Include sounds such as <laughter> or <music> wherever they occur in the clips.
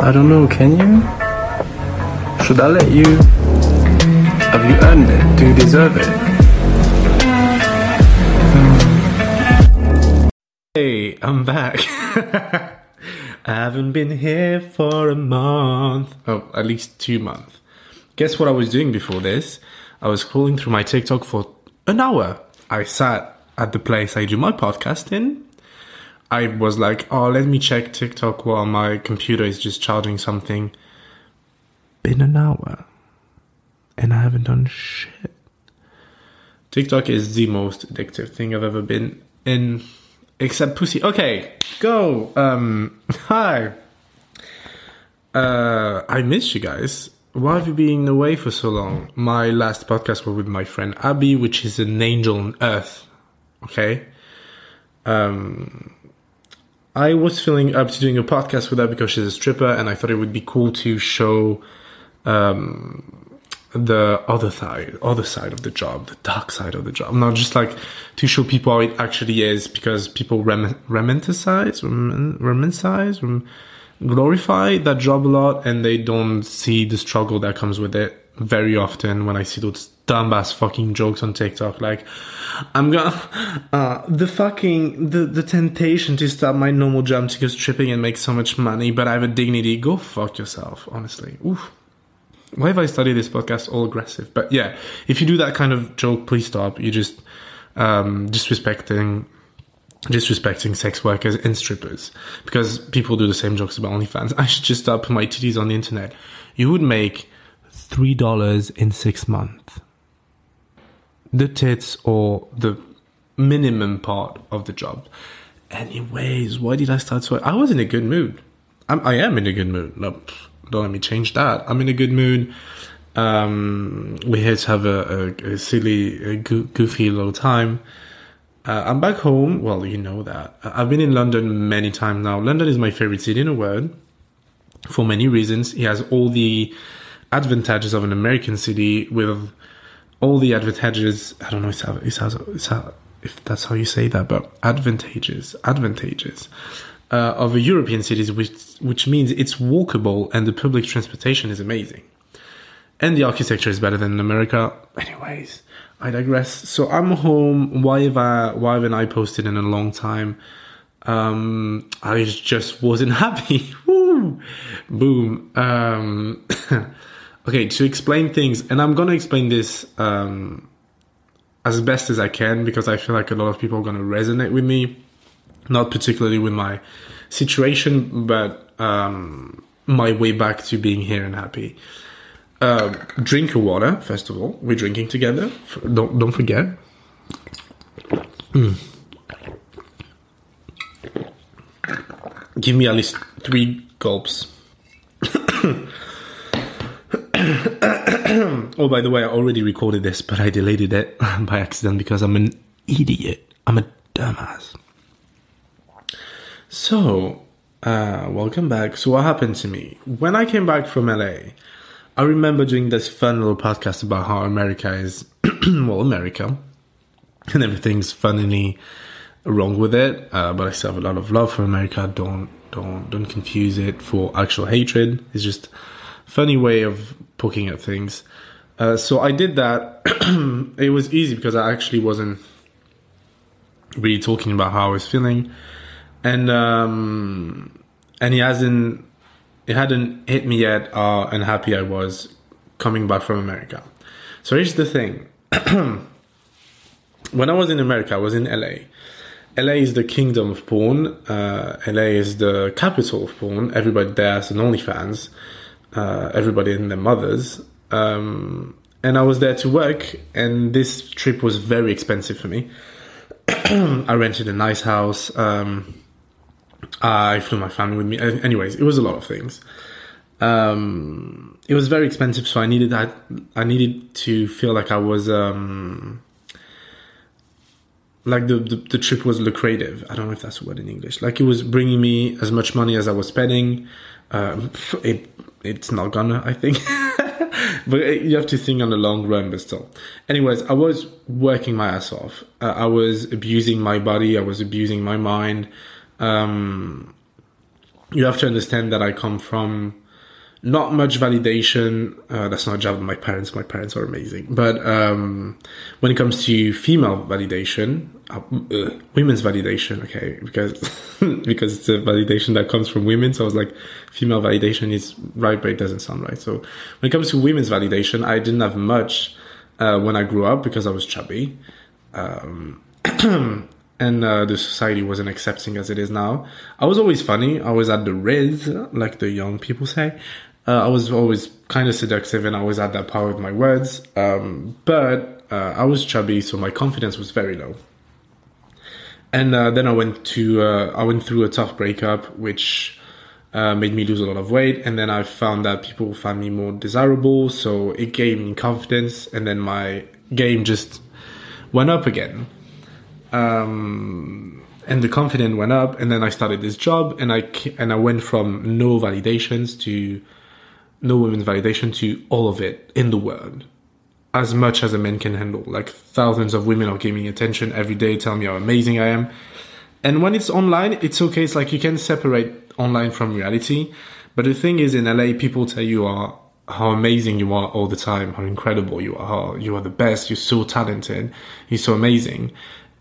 I don't know, can you? Should I let you? Have you earned it? Do you deserve it? Hey, I'm back. <laughs> I haven't been here for a month. Oh, at least two months. Guess what I was doing before this? I was scrolling through my TikTok for an hour. I sat at the place I do my podcast in. I was like, oh, let me check TikTok while my computer is just charging something. Been an hour. And I haven't done shit. TikTok is the most addictive thing I've ever been in, except pussy. Okay, go. Um, <laughs> hi. Uh, I missed you guys. Why have you been away for so long? My last podcast was with my friend Abby, which is an angel on earth. Okay. Um, I was feeling up to doing a podcast with her because she's a stripper, and I thought it would be cool to show um, the other side, other side of the job, the dark side of the job. Not just like to show people how it actually is, because people rem- romanticize, rem- romanticize, rem- glorify that job a lot, and they don't see the struggle that comes with it. Very often, when I see those dumbass fucking jokes on TikTok, like I'm gonna <laughs> uh, the fucking the the temptation to stop my normal job to go stripping and make so much money, but I have a dignity. Go fuck yourself, honestly. Oof. Why have I studied this podcast all aggressive? But yeah, if you do that kind of joke, please stop. You're just um, disrespecting disrespecting sex workers and strippers because people do the same jokes about OnlyFans. <laughs> I should just stop my titties on the internet. You would make three dollars in six months. The tits or the minimum part of the job. Anyways, why did I start so? I was in a good mood. I'm, I am in a good mood. No, don't let me change that. I'm in a good mood. Um, we're here to have a, a, a silly, a goofy little time. Uh, I'm back home. Well, you know that. I've been in London many times now. London is my favorite city in the world for many reasons. It has all the advantages of an American city with all the advantages. I don't know it's how, if that's how you say that, but advantages, advantages uh, of a European cities, which which means it's walkable and the public transportation is amazing, and the architecture is better than in America. Anyways, I digress. So I'm home. Why have I? Why haven't I posted in a long time? Um, I just wasn't <laughs> happy. Boom. Um, <laughs> okay, to explain things, and I'm gonna explain this um, as best as I can because I feel like a lot of people are gonna resonate with me. Not particularly with my situation, but um, my way back to being here and happy. Uh, drink your water first of all. We're drinking together. Don't don't forget. Mm. Give me at least three gulps. Oh, by the way, I already recorded this, but I deleted it <laughs> by accident because I'm an idiot. I'm a dumbass. So, uh, welcome back. So, what happened to me? When I came back from LA, I remember doing this fun little podcast about how America is, <clears throat> well, America, <laughs> and everything's funnily wrong with it. Uh, but I still have a lot of love for America. Don't, don't, don't confuse it for actual hatred. It's just funny way of poking at things. Uh, so I did that. <clears throat> it was easy because I actually wasn't really talking about how I was feeling, and um, and he hasn't it hadn't hit me yet how unhappy I was coming back from America. So here's the thing: <clears throat> when I was in America, I was in LA. LA is the kingdom of porn. Uh, LA is the capital of porn. Everybody there has an OnlyFans uh, everybody and their mothers. Um, and I was there to work, and this trip was very expensive for me. <clears throat> I rented a nice house. Um, I flew my family with me. Anyways, it was a lot of things. Um, it was very expensive, so I needed that. I needed to feel like I was um, like the, the, the trip was lucrative. I don't know if that's a word in English. Like it was bringing me as much money as I was spending. Um, <laughs> it it's not gonna, I think. <laughs> <laughs> but you have to think on the long run, but still. Anyways, I was working my ass off. Uh, I was abusing my body. I was abusing my mind. Um, you have to understand that I come from not much validation. Uh, that's not a job of my parents. My parents are amazing. But um, when it comes to female validation, uh, uh, women's validation, okay, because <laughs> because it's a validation that comes from women. So I was like, female validation is right, but it doesn't sound right. So when it comes to women's validation, I didn't have much uh, when I grew up because I was chubby. Um, <clears throat> and uh, the society wasn't accepting as it is now. I was always funny. I was at the Riz, like the young people say. Uh, I was always kind of seductive and I always had that power with my words. Um, but uh, I was chubby, so my confidence was very low. And uh, then I went to uh, I went through a tough breakup, which uh, made me lose a lot of weight. And then I found that people found me more desirable, so it gave me confidence. And then my game just went up again um, and the confidence went up and then i started this job and i and i went from no validations to no women's validation to all of it in the world. As much as a man can handle. Like thousands of women are giving attention every day telling me how amazing i am. And when it's online it's okay. It's like you can separate online from reality. But the thing is in la people tell you are how amazing you are all the time how incredible you are you are the best you're so talented you're so amazing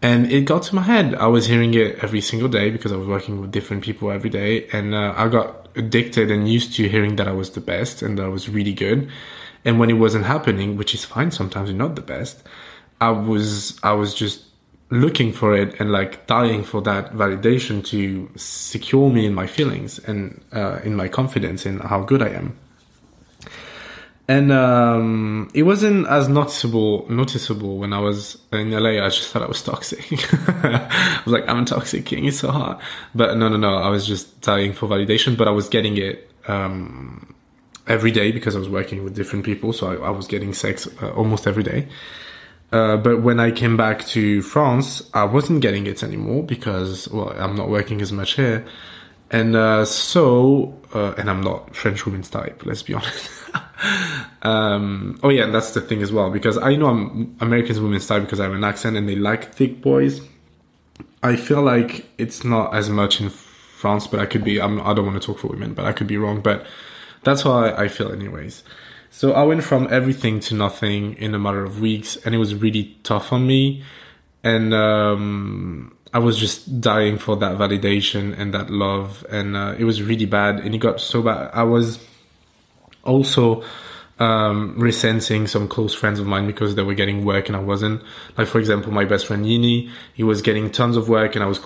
and it got to my head. I was hearing it every single day because I was working with different people every day, and uh, I got addicted and used to hearing that I was the best and that I was really good. And when it wasn't happening, which is fine, sometimes you're not the best. I was I was just looking for it and like dying for that validation to secure me in my feelings and uh, in my confidence in how good I am and um, it wasn't as noticeable noticeable when I was in LA. I just thought I was toxic. <laughs> I was like, I'm a toxic king. It's so hard. But no, no, no. I was just dying for validation, but I was getting it um, every day because I was working with different people. So I, I was getting sex uh, almost every day. Uh, but when I came back to France, I wasn't getting it anymore because, well, I'm not working as much here. And uh, so, uh, and I'm not French women's type, let's be honest. <laughs> um, oh yeah, that's the thing as well because I know I'm American women's type because I have an accent and they like thick boys. I feel like it's not as much in France, but I could be. I'm, I don't want to talk for women, but I could be wrong. But that's how I, I feel, anyways. So I went from everything to nothing in a matter of weeks, and it was really tough on me. And um, I was just dying for that validation and that love, and uh, it was really bad. And it got so bad. I was also um, resenting some close friends of mine because they were getting work and I wasn't. Like for example, my best friend Yini, he was getting tons of work and I was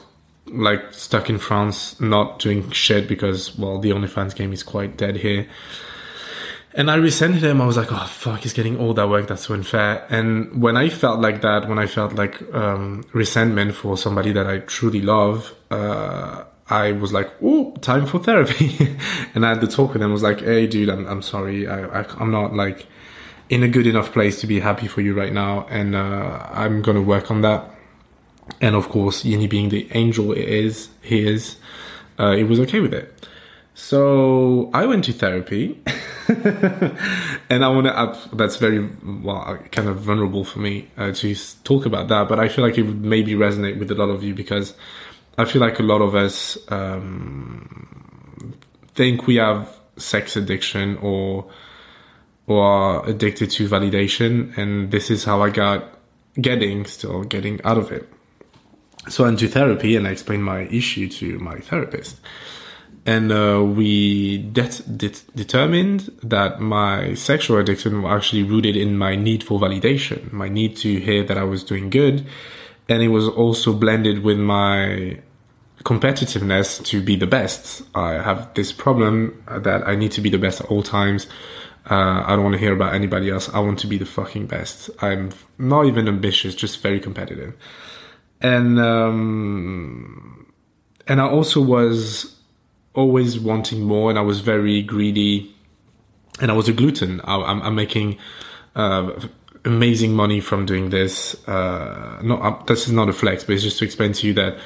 like stuck in France, not doing shit because well, the OnlyFans game is quite dead here. And I resented him. I was like, oh fuck, he's getting all that work. That's so unfair. And when I felt like that, when I felt like um, resentment for somebody that I truly love, uh, I was like, "Oh, time for therapy," <laughs> and I had to talk with him. I was like, "Hey, dude, I'm I'm sorry. I, I am not like in a good enough place to be happy for you right now, and uh, I'm gonna work on that." And of course, Yini being the angel it is, he is, uh, he was okay with it. So I went to therapy, <laughs> and I want to. That's very well, kind of vulnerable for me uh, to talk about that, but I feel like it would maybe resonate with a lot of you because I feel like a lot of us um, think we have sex addiction or or are addicted to validation, and this is how I got getting still getting out of it. So I went to therapy and I explained my issue to my therapist, and uh, we det- det- determined that my sexual addiction was actually rooted in my need for validation, my need to hear that I was doing good and it was also blended with my competitiveness to be the best. I have this problem that I need to be the best at all times. Uh, I don't want to hear about anybody else. I want to be the fucking best. I'm not even ambitious, just very competitive. And um, and I also was always wanting more, and I was very greedy, and I was a glutton. I, am making uh, amazing money from doing this. Uh, not uh, this is not a flex, but it's just to explain to you that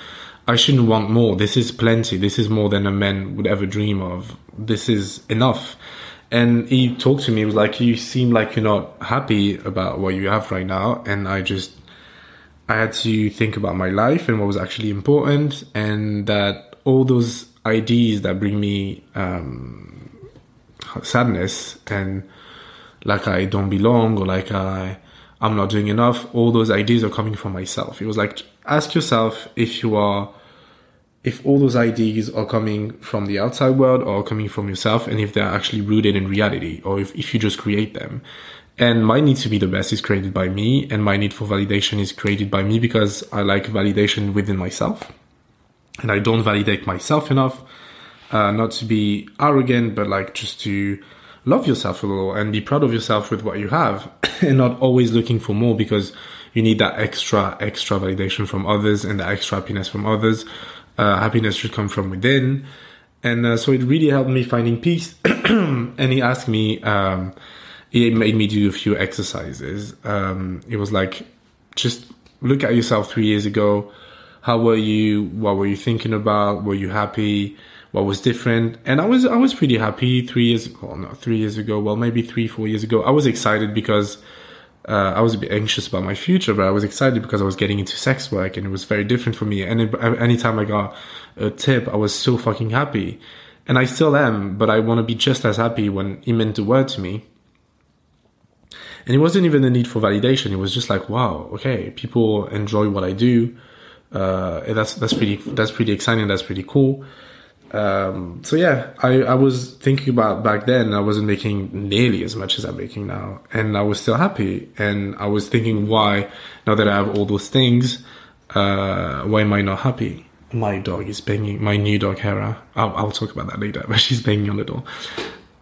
I shouldn't want more. This is plenty. This is more than a man would ever dream of. This is enough. And he talked to me. He was like, "You seem like you're not happy about what you have right now." And I just, I had to think about my life and what was actually important, and that all those ideas that bring me um, sadness and like I don't belong or like I I'm not doing enough. All those ideas are coming from myself. It was like ask yourself if you are if all those ideas are coming from the outside world or coming from yourself and if they're actually rooted in reality or if, if you just create them. And my need to be the best is created by me and my need for validation is created by me because I like validation within myself. And I don't validate myself enough, uh, not to be arrogant, but like just to love yourself a little and be proud of yourself with what you have <coughs> and not always looking for more because you need that extra, extra validation from others and that extra happiness from others. Uh, happiness should come from within. And uh, so it really helped me finding peace. <coughs> and he asked me, um, he made me do a few exercises. Um, it was like, just look at yourself three years ago. How were you? What were you thinking about? Were you happy? What was different? And I was, I was pretty happy three years, well, not three years ago. Well, maybe three, four years ago. I was excited because uh, I was a bit anxious about my future, but I was excited because I was getting into sex work and it was very different for me. And anytime I got a tip, I was so fucking happy. And I still am, but I want to be just as happy when he meant the word to me. And it wasn't even the need for validation. It was just like, wow, okay, people enjoy what I do. Uh, that's, that's pretty, that's pretty exciting. That's pretty cool. Um, so yeah, I, I was thinking about back then, I wasn't making nearly as much as I'm making now. And I was still happy. And I was thinking, why, now that I have all those things, uh, why am I not happy? My dog is banging, my new dog, Hera. I'll, I'll talk about that later, <laughs> but she's banging on the door.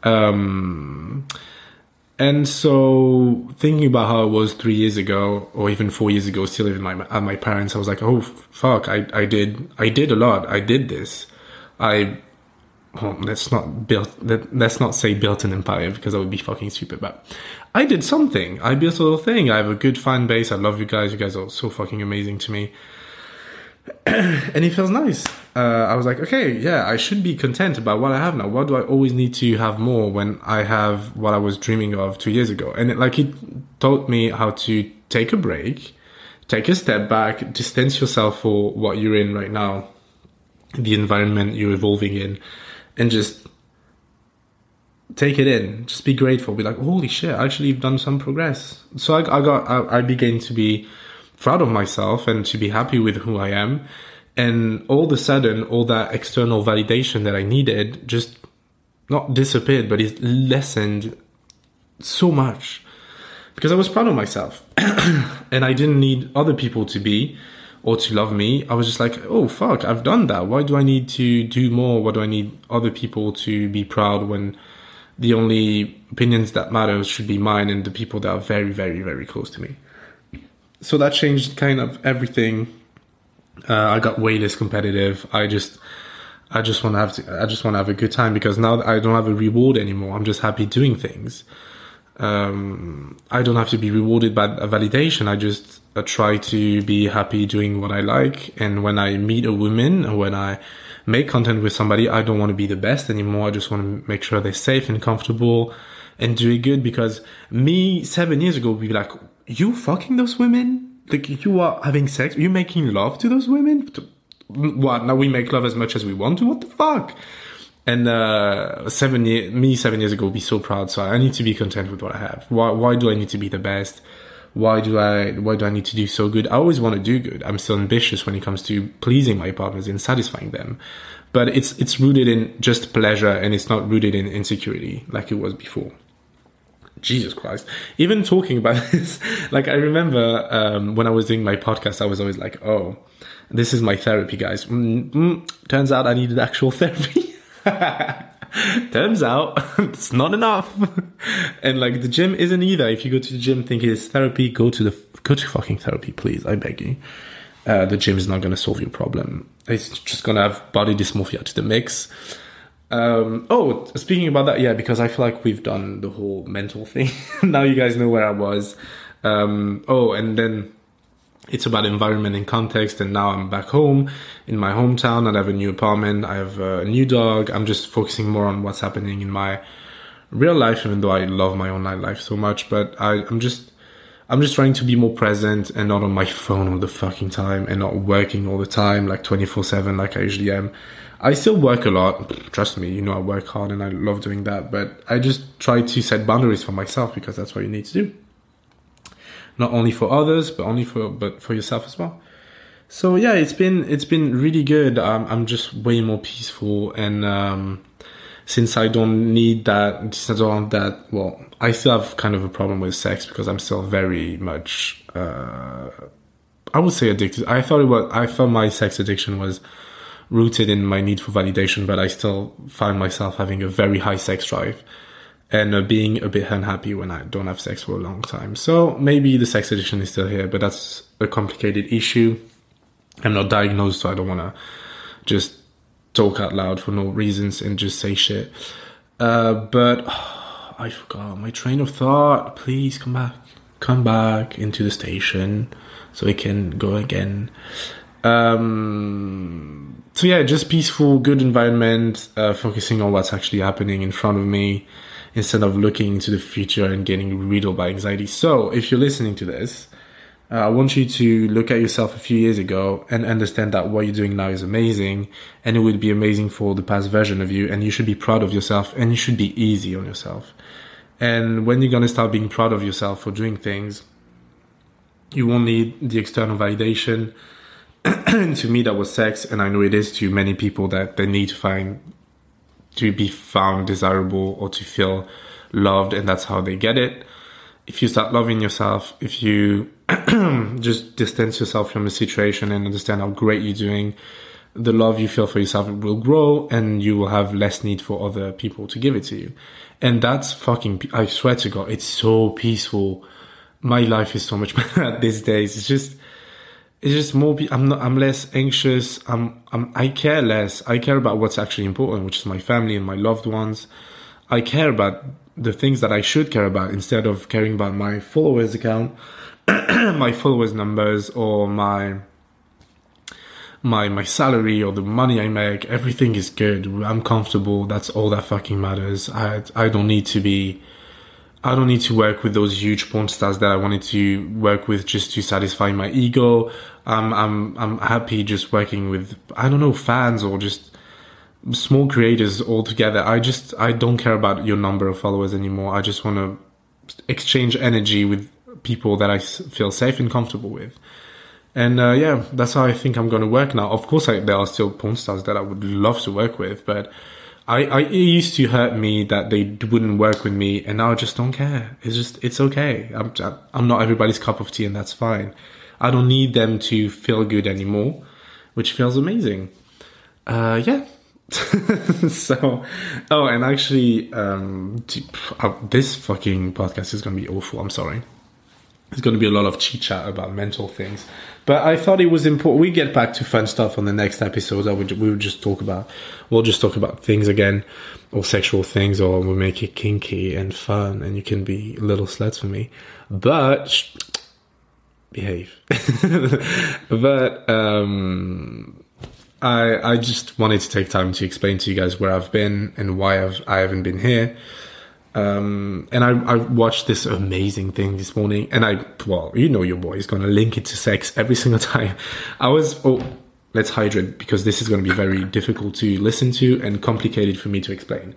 Um, and so thinking about how it was three years ago or even four years ago, still living my, at my parents, I was like, oh, fuck, I, I did, I did a lot. I did this. I well, let's not build let, let's not say built an empire because that would be fucking stupid but i did something. I built a little thing. I have a good fan base. I love you guys. You guys are so fucking amazing to me. <clears throat> And it feels nice. Uh, i was like okay yeah i should be content about what i have now. Why do i always need to have more when i have what i was dreaming of two years ago? And it, like it taught me how to take a break take a step back distance yourself for what you're in right now the environment you're evolving in and just take it in. Just be grateful. Be like holy shit actually you've done some progress. So i, I got I, I began to be proud of myself and to be happy with who i am. And all of a sudden all that external validation that i needed just not disappeared but it lessened so much because i was proud of myself. <clears throat> And i didn't need other people to be or to love me. I was just like, oh fuck, I've done that. Why do I need to do more? Why do I need other people to be proud when the only opinions that matter should be mine and the people that are very, very, very close to me? So that changed kind of everything. Uh, I got way less competitive. I just, I just want to have to, I just want to have a good time because now I don't have a reward anymore. I'm just happy doing things. Um, I don't have to be rewarded by a validation. I just I try to be happy doing what I like. And when I meet a woman or when I make content with somebody, I don't want to be the best anymore. I just want to make sure they're safe and comfortable and doing good because me seven years ago would be like, you fucking those women? Like you are having sex? You making love to those women? What? Now we make love as much as we want to? What the fuck? And uh, seven year, me seven years ago would be so proud. So I need to be content with what I have. Why? Why do I need to be the best? why do I why do I need to do so good? I always want to do good. I'm still ambitious when it comes to pleasing my partners and satisfying them. But it's it's rooted in just pleasure and it's not rooted in insecurity like it was before. Jesus Christ. Even talking about <laughs> this, like I remember um, when I was doing my podcast, I was always like, oh, this is my therapy, guys. Mm-hmm. Turns out I needed actual <laughs> therapy. <laughs> Turns out <laughs> it's not enough. and like the gym isn't either. If you go to the gym thinking it's therapy, go to the go to fucking therapy, please. I beg you. Uh, the gym is not going to solve your problem. It's just going to have body dysmorphia to the mix. Um, oh, speaking about that, yeah, because I feel like we've done the whole mental thing. <laughs> now you guys know where I was. Um, oh, and then it's about environment and context. And now I'm back home in my hometown. I have a new apartment. I have uh, a new dog. I'm just focusing more on what's happening in my real life, even though I love my online life so much. But I, I'm just, I'm just trying to be more present and not on my <laughs> phone all the fucking time and not working all the time, like 24 seven, like I usually am. I still work a lot. Trust me, you know I work hard and I love doing that. But I just try to set boundaries for myself because that's what you need to do. Not only for others, but only for but for yourself as well. So yeah, it's been it's been really good. I'm I'm just way more peaceful and um, since I don't need that, since I don't that, well, I still have kind of a problem with sex because I'm still very much, uh, I would say addicted. I thought it was, I thought my sex addiction was rooted in my need for validation, but I still find myself having a very high sex drive and uh, being a bit unhappy when I don't have sex for a long time. So maybe the sex addiction is still here, but that's a complicated issue. I'm not diagnosed, so I don't want to just talk out loud for no reasons and just say shit. Uh, but oh, <sighs> I forgot my train of thought. Please come back, come back into the station so we can go again. Um, so yeah, just peaceful, good environment, uh, focusing on what's actually happening in front of me instead of looking into the future and getting riddled by anxiety. So if you're listening to this, uh, I want you to look at yourself a few years ago and understand that what you're doing now is amazing and it would be amazing for the past version of you and you should be proud of yourself and you should be easy on yourself. And when you're going to start being proud of yourself for doing things, you won't need the external validation. <clears throat> to me, that was sex, and I know it is to many people that they need to find to be found desirable or to feel loved, and that's how they get it. If you start loving yourself, if you <clears throat> just distance yourself from the situation and understand how great you're doing, the love you feel for yourself will grow and you will have less need for other people to give it to you. And that's fucking, I swear to God, it's so peaceful. My life is so much <laughs> better these days. It's just, it's just more, I'm not, I'm less anxious. I'm, I'm, I care less. I care about what's actually important, which is my family and my loved ones. I care about the things that I should care about instead of caring about my followers account <clears throat> my followers numbers or my my my salary or the money I make, everything is good. I'm comfortable. That's all that fucking matters. I I don't need to be I don't need to work with those huge porn stars that I wanted to work with just to satisfy my ego. Um, I'm I'm happy just working with I don't know fans or just small creators all together. I just I don't care about your number of followers anymore. I just want to exchange energy with people that I feel safe and comfortable with. And uh, yeah, that's how I think I'm going to work now. Of course, I, there are still porn stars that I would love to work with, but I, I, it used to hurt me that they wouldn't work with me, and now I just don't care. It's just it's okay. I'm I'm not everybody's cup of tea, and that's fine. I don't need them to feel good anymore, which feels amazing. Uh, yeah. <laughs> so, oh, and actually, um, uh, this fucking podcast is gonna be awful. I'm sorry It's to be a lot of chit chat about mental things. But I thought it was important. We get back to fun stuff on the next episode. I would we would just talk about we'll just talk about things again, or sexual things, or we'll make it kinky and fun, and you can be little sluts for me. But sh- behave. <laughs> but um, I I just wanted to take time to explain to you guys where I've been and why I've I haven't been here. Um, and I, I, watched this amazing thing this morning, and I, well, you know, your boy is to link it to sex every <laughs> single time. I was, oh, let's hydrate because this is to be very difficult to listen to and complicated for me to explain.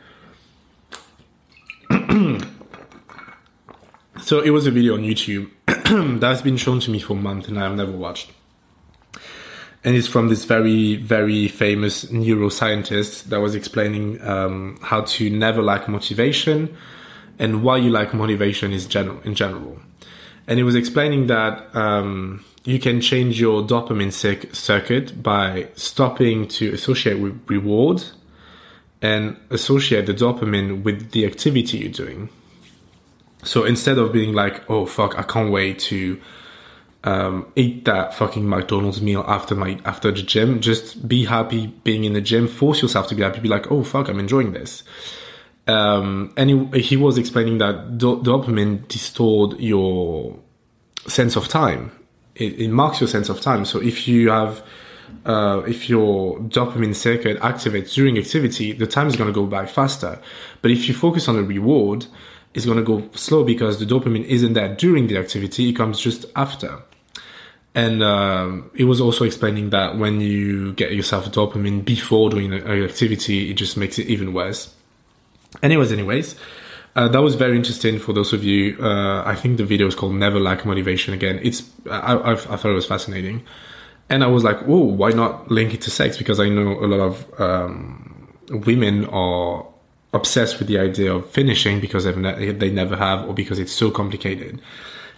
<clears throat> so it was a video on YouTube <clears throat> that's been shown to me for a month, and I've never watched. And it's from this very, very famous neuroscientist that was explaining um, how to never lack motivation and why you like motivation is general in general. And he was explaining that um, you can change your dopamine circuit by stopping to associate with reward and associate the dopamine with the activity you're doing. So instead of being like, oh fuck, I can't wait to um, eat that fucking McDonald's meal after my after the gym. Just be happy being in the gym. Force yourself to be happy. Be like, oh fuck, I'm enjoying this. Um, and he, he, was explaining that do- dopamine distort your sense of time. It, it, marks your sense of time. So if you have uh, if your dopamine circuit activates during activity, the time is going to go by faster. But if you focus on the reward, it's going to go slow because the dopamine isn't there during the activity; it comes just after. And um, it was also explaining that when you get yourself a dopamine before doing an activity, it just makes it even worse. Anyways, anyways, uh, that was very interesting for those of you. Uh, I think the video is called "Never Lack Motivation." Again, it's I, I, I thought it was fascinating, and I was like, "Oh, why not link it to sex?" Because I know a lot of um, women are obsessed with the idea of finishing because ne- they never have, or because it's so complicated.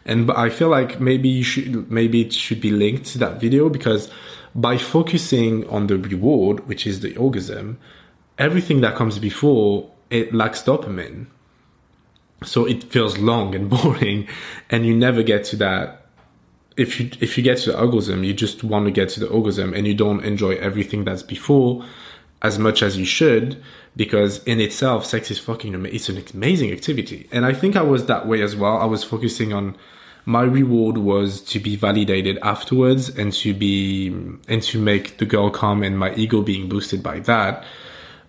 And I feel like maybe you should maybe it should be linked to that video because by focusing on the reward, which is the orgasm, everything that comes before it lacks dopamine. So it feels long and <laughs> boring and you never get to that. If you if you get to the orgasm you just want to get to the orgasm and you don't enjoy everything that's before as much as you should because in itself sex is fucking it's an amazing activity. And i think i was that way as well. I was focusing on my reward was to be validated afterwards and to be and to make the girl come and my ego being boosted by that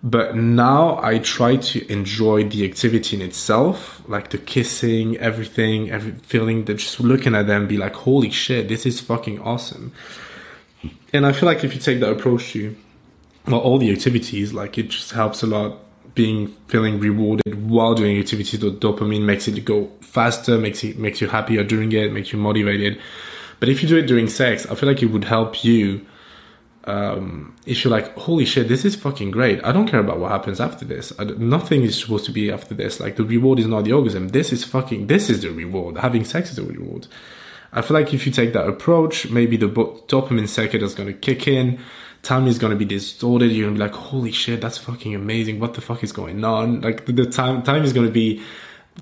but now I try to enjoy the activity in itself, like the kissing, everything, every feeling that just looking at them, be like, holy shit, this is fucking awesome. And I feel like if you take that approach to well, all the activities, like it just helps a lot being feeling rewarded while doing activities. The dopamine makes it go faster, makes it makes you happier doing it, makes you motivated. But if you do it during sex, I feel like it would help you um, if you're like, holy shit, this is fucking great. I don't care about what happens after this. nothing is supposed to be after this. Like the reward is not the orgasm. This is fucking, this is the reward. Having sex is the reward. I feel like if you take that approach, maybe the dopamine circuit is going to kick in. Time is going to be distorted. You're going to be like, holy shit, that's fucking amazing. What the fuck is going on? Like the, the time, time is going to be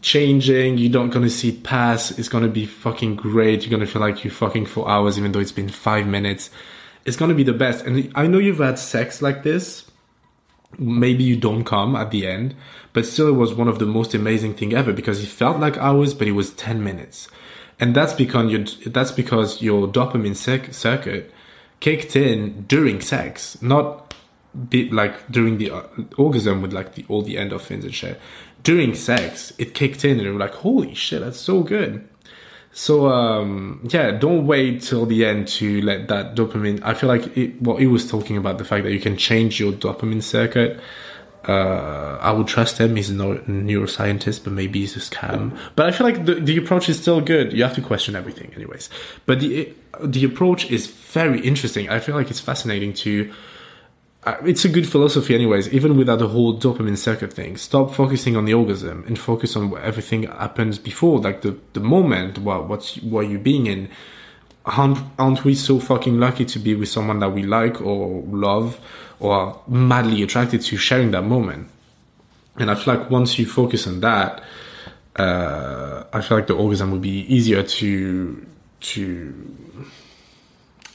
changing. You're not going to see it pass. It's going to be fucking great. You're going to feel like you're fucking for hours, even though it's been five minutes it's gonna be the best. And I know you've had sex like this. Maybe you don't come at the end, but still, it was one of the most amazing thing ever because it felt like hours, but it was ten minutes, and that's because your that's because your dopamine circuit kicked in during sex, not be, like during the uh, orgasm with like the all the endorphins and shit. During sex, it kicked in, and were like, "Holy shit, that's so good." So um, yeah, don't wait till the end to let that dopamine. I feel like it, what he was talking about the fact that you can change your dopamine circuit. Uh, I would trust him. He's a neuroscientist, but maybe he's a scam. But I feel like the, the approach is still good. You have to question everything, anyways. But the the approach is very interesting. I feel like it's fascinating to uh, it's a good philosophy anyways even without the whole dopamine circuit thing stop focusing on the orgasm and focus on what everything happens before like the the moment what what's what you being in aren't, aren't we so fucking lucky to be with someone that we like or love or madly attracted to sharing that moment and i feel like once you focus on that uh, i feel like the orgasm would be easier to to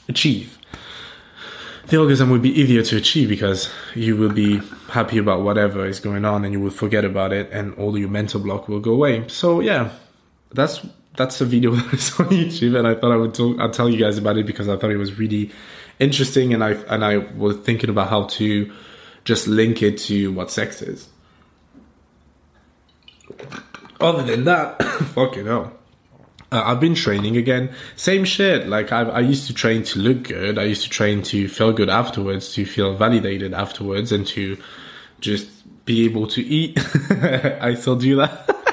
achieve the orgasm would be easier to achieve because you will be happy about whatever is going on and you will forget about it and all your mental block will go away. So yeah, that's that's a video <laughs> that's on YouTube and I thought I would talk, I'll tell you guys about it because I thought it was really interesting and I and I was thinking about how to just link it to what sex is. Other than that, <coughs> fucking hell. Uh, I've been training again. Same shit. Like I, I used to train to look good. I used to train to feel good afterwards, to feel validated afterwards, and to just be able to eat. <laughs> I still do that. <laughs>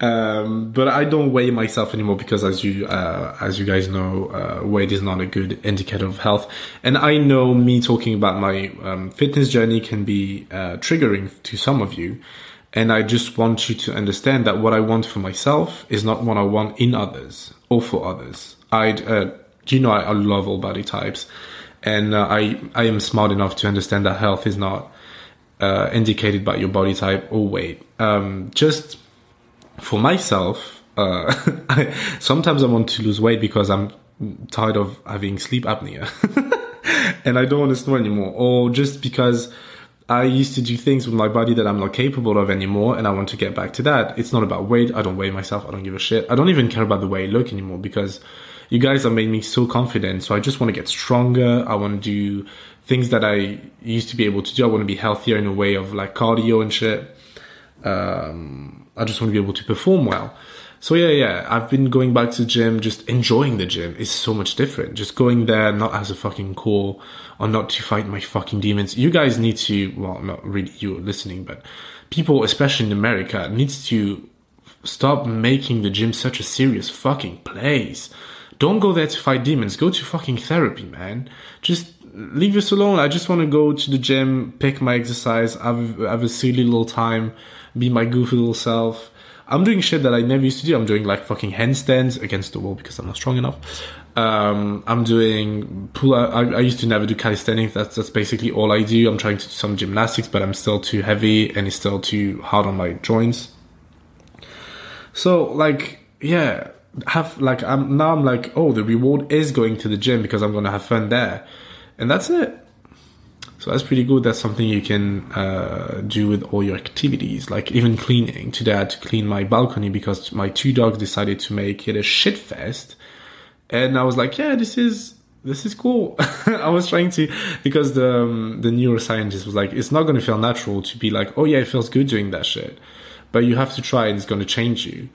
um, but I don't weigh myself anymore because, as you uh, as you guys know, uh, weight is not a good indicator of health. And I know me talking about my um, fitness journey can be uh, triggering to some of you. And I just want you to understand that what I want for myself is not what I want in others or for others. I, uh, you know, I, I, love all body types, and uh, I I am smart enough to understand that health is not uh, indicated by your body type or weight. Um, just for myself, uh, <laughs> I, sometimes I want to lose weight because I'm tired of having sleep apnea, <laughs> and I don't want to snore anymore, or just because I used to do things with my body that I'm not capable of anymore, and I want to get back to that. It's not about weight. I don't weigh myself. I don't give a shit. I don't even care about the way I look anymore because you guys have made me so confident. So I just want to get stronger. I want to do things that I used to be able to do. I want to be healthier in a way of like cardio and shit. Um, I just want to be able to perform well. So yeah, yeah, I've been going back to the gym, just enjoying the gym is so much different. Just going there, not as a fucking call or not to fight my fucking demons. You guys need to, well, not really you listening, but people, especially in America, needs to stop making the gym such a serious fucking place. Don't go there to fight demons. Go to fucking therapy, man. Just leave us alone. I just want to go to the gym, pick my exercise, have, have a silly little time, be my goofy little self. I'm doing shit that I never used to do. I'm doing like fucking handstands against the wall because I'm not strong enough. Um, I'm doing pull. I, I used to never do calisthenics. That's that's basically all I do. I'm trying to do some gymnastics, but I'm still too heavy and it's still too hard on my joints. So like, yeah, have like I'm now I'm like, oh, the reward is going to the gym because I'm gonna have fun there, and that's it. So that's pretty good. That's something you can uh, do with all your activities, like even cleaning. Today I had to clean my balcony because my two dogs decided to make it a shit fest, and I was like, yeah, this is this is cool. <laughs> I was trying to because the um, the neuroscientist was like, it's not going to feel natural to be like, oh yeah, it feels good doing that shit, but you have to try and it's going to change you.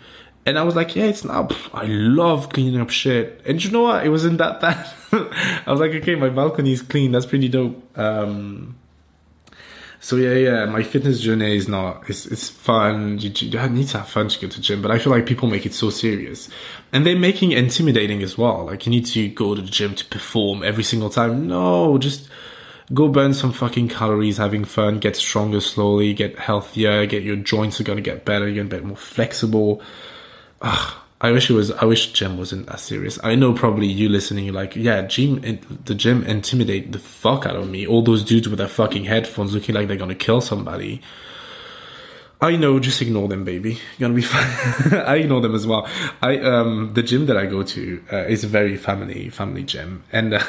And I was like, yeah, it's not. I love cleaning up shit. And you know what? It wasn't that bad. <laughs> I was like, okay, my balcony is clean. That's pretty dope. Um, so yeah, yeah, my fitness journey is not. It's it's fun. You, you need to have fun to go to gym, but I feel like people make it so serious, and they're making intimidating as well. Like you need to go to the gym to perform every single time. No, just go burn some fucking calories, having fun, get stronger slowly, get healthier, get your joints are gonna get better, you're gonna get more flexible ugh, I wish it was. I wish gym wasn't as serious. I know probably you listening, you're like, yeah, gym, the gym intimidate the fuck out of me. All those dudes with their fucking headphones looking like they're gonna kill somebody. I know, just ignore them, baby. You're gonna be <laughs> fine. I ignore them as well. I um the gym that I go to uh, is a very family family gym, and uh,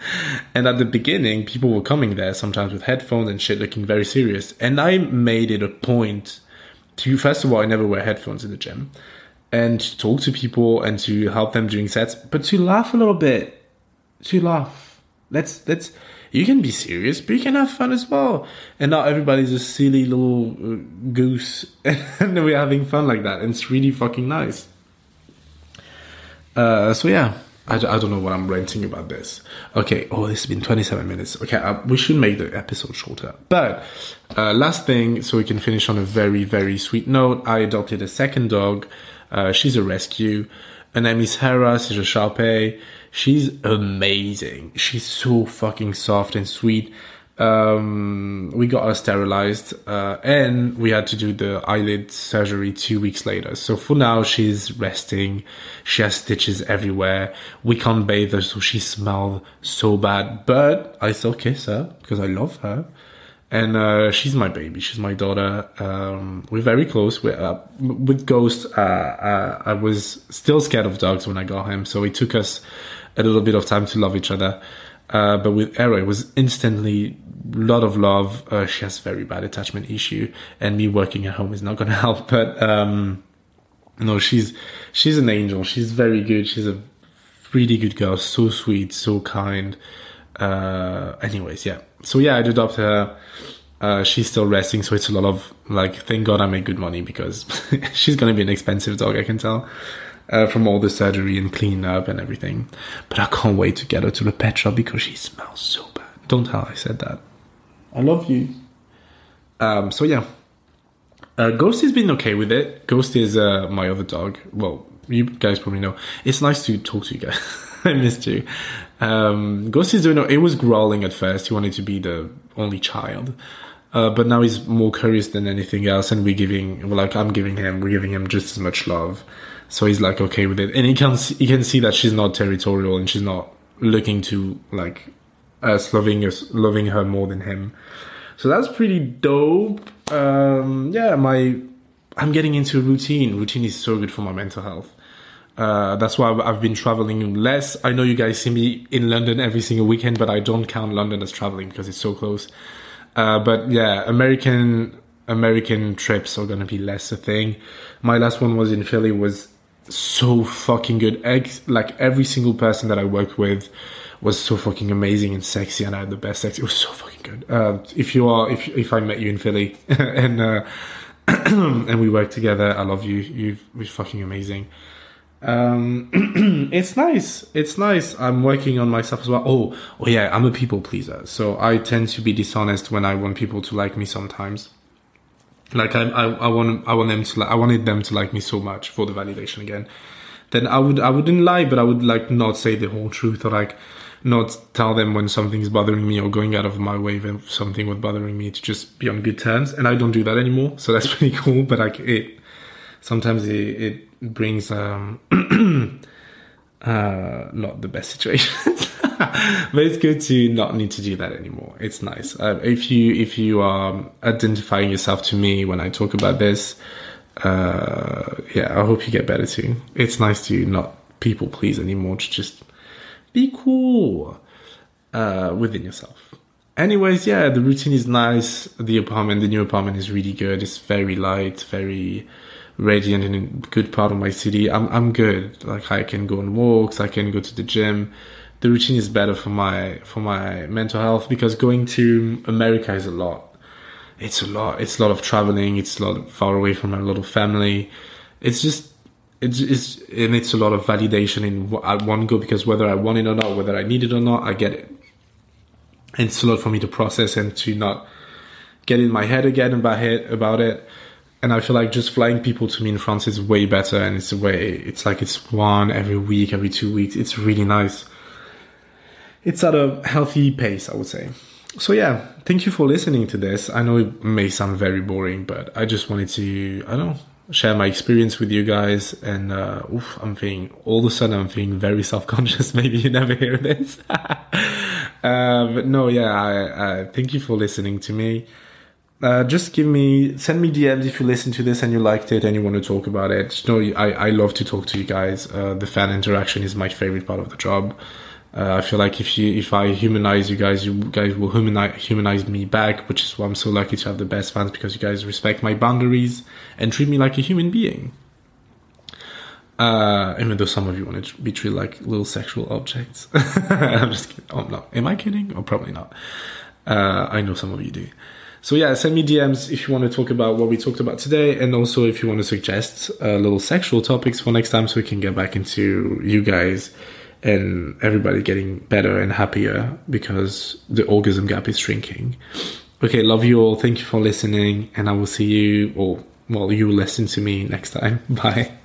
<laughs> and at the beginning, people were coming there sometimes with headphones and shit, looking very serious. And I made it a point to first of all, I never wear headphones in the gym and to talk to people and to help them during sets, but to laugh a little bit, to laugh. Let's let's. You can be serious, but you can have fun as well. And not everybody's a silly little uh, goose, <laughs> and we're having fun like that. And it's really fucking nice. Uh, so yeah, I, I don't know what I'm ranting about this. Okay, oh, this has been 27 minutes. Okay, uh, we should make the episode shorter. But uh, last thing, so we can finish on a very, very sweet note. I adopted a second dog. Uh, she's a rescue. Her name is Hera. She's a Shar-Pei. She's amazing. She's so fucking soft and sweet. Um, we got her sterilized, uh, and we had to do the eyelid surgery two weeks later. So for now, she's resting. She has stitches everywhere. We can't bathe her, so she smells so bad. But I still kiss her because I love her and uh, she's my baby. She's my daughter. Um, we're very close. We're, uh, with Ghost, uh, uh, I was still scared of dogs when I got him, so it took us a little bit of time to love each other. Uh, but with Era, it was instantly a lot of love. Uh, she has very bad attachment issue, and me working at home is not going <laughs> to help. But um, no, she's she's an angel. She's very good. She's a really good girl. So sweet, so kind. anyways, yeah so yeah, I adopted her. Uh, she's still resting, so it's a lot of like. Thank God I make good money because <laughs> she's gonna be an expensive dog. I can tell uh, from all the surgery and cleaning up and everything. But I can't wait to get her to the pet shop because she smells so bad. Don't tell I said that. I love you. Um, so yeah, uh, Ghost has been okay with it. Ghost is uh, my other dog. Well, you guys probably know. It's nice to talk to you guys. <laughs> I missed you. Um, Ghost is doing. It was growling at first. He wanted to be the only child, uh, but now he's more curious than anything else. And we're giving, like I'm giving him, we're giving him just as much love. So he's like okay with it, and he can he can see that she's not territorial and she's not looking to like us loving us loving her more than him. So that's pretty dope. Um, yeah, my I'm getting into routine. Routine is so good for my mental health. Uh, that's why I've been traveling less. I know you guys see me in London every single weekend, but I don't count London as traveling because it's so close. Uh, but yeah, American American trips are gonna be less a thing. My last one was in Philly was so fucking good. Ex- like every single person that I worked with was so fucking amazing and sexy, and I had the best sex. It was so fucking good. Uh, if you are, if if I met you in Philly, <laughs> and uh, <clears throat> and we worked together. I love you. You you're fucking amazing. Um, <clears throat> it's nice. It's nice. I'm working on myself as well. Oh, oh yeah, I'm a people pleaser. So I tend to be dishonest when I want people to like me sometimes. Like I, I, I want, I want them to, like, I wanted them to like me so much for the validation again. Then I would, I wouldn't lie, but I would like not say the whole truth or like not tell them when something's bothering me or going out of my way if something was bothering me to just be on good terms. And I don't do that anymore. So that's <laughs> pretty cool. But like it, sometimes it, it brings um, <clears throat> uh, not the best situations. <laughs> but it's good to not need to do that anymore. It's nice. Uh, if you if you are identifying yourself to me when I talk about this, uh, yeah, I hope you get better too. It's nice to not people please anymore. To just be cool uh, within yourself. Anyways, yeah, the routine is nice. The apartment, the new apartment is really good. It's very light, very radiant and in a good part of my city. I'm I'm good. Like I can go on walks, I can go to the gym. The routine is better for my for my mental health because going to America is a lot. It's a lot. It's a lot of traveling. It's a lot far away from a lot of family. It's just it's, it's and it's a lot of validation in at one go because whether I want it or not, whether I need it or not, I get it. And it's a lot for me to process and to not get in my head again about it about it and I feel like just flying people to me in France is way better, and it's way. It's like it's one every week, every two weeks. It's really nice. It's at a healthy pace, I would say. So yeah, thank you for listening to this. I know it may sound very boring, but I just wanted to, I don't know, share my experience with you guys. And uh, oof, I'm feeling all of a sudden I'm feeling very self conscious. <laughs> Maybe you never hear this, <laughs> uh, but no, yeah. I, I thank you for listening to me uh, just give me send me DMs if you listen to this and you liked it and you want to talk about it. You know, I, I love to talk to you guys. Uh, the fan interaction is my favorite part of the job. Uh, I feel like if you if I humanize you guys, you guys will humanize, humanize me back, which is why I'm so lucky to have the best fans because you guys respect my boundaries and treat me like a human being. Uh, even though some of you want to be treated like little sexual objects. <laughs> I'm just kidding. Oh no, am I kidding? Oh, probably not. Uh, I know some of you do. So yeah, send me DMs if you want to talk about what we talked about today, and also if you want to suggest uh, little sexual topics for next time, so we can get back into you guys and everybody getting better and happier because the orgasm gap is shrinking. Okay, love you all. Thank you for listening, and I will see you, or well, you listen to me next time. <laughs> Bye.